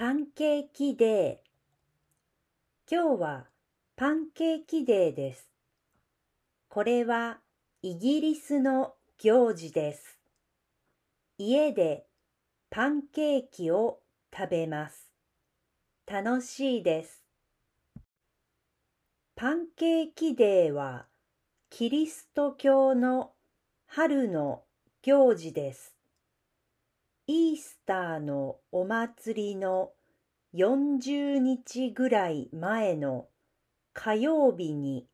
パンケーキデー。今日はパンケーキデーです。これはイギリスの行事です。家でパンケーキを食べます。楽しいです。パンケーキデーはキリスト教の春の行事です。イースターのお祭りの40日ぐらい前の火曜日に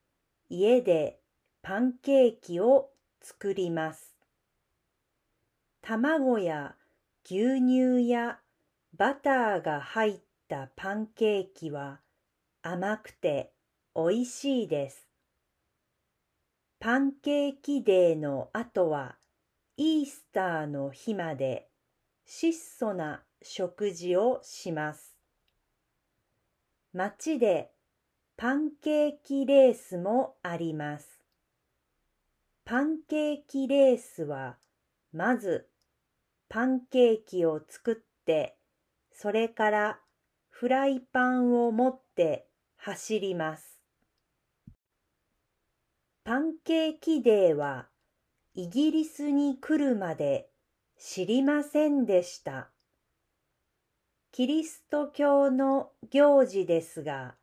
家でパンケーキを作ります。卵や牛乳やバターが入ったパンケーキは甘くておいしいです。パンケーキデーの後はイースターの日まで質素な食事をします。街でパンケーキレースもあります。パンケーキレースはまずパンケーキを作ってそれからフライパンを持って走ります。パンケーキデーはイギリスに来るまで知りませんでした。キリスト教の行事ですが、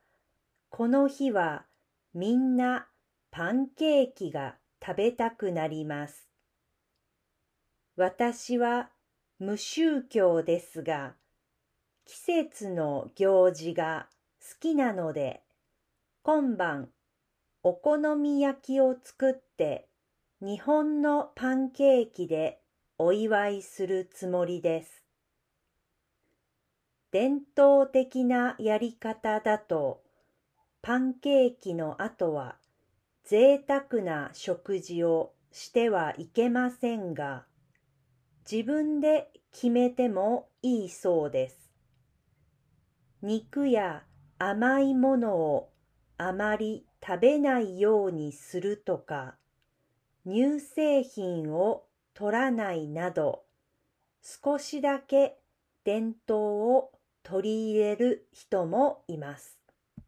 この日はみんなパンケーキが食べたくなります。私は無宗教ですが、季節の行事が好きなので、今晩お好み焼きを作って日本のパンケーキでお祝いするつもりです。伝統的なやり方だと、パンケーキの後は贅沢な食事をしてはいけませんが、自分で決めてもいいそうです。肉や甘いものをあまり食べないようにするとか、乳製品を取らないなど、少しだけ伝統を取り入れる人もいます。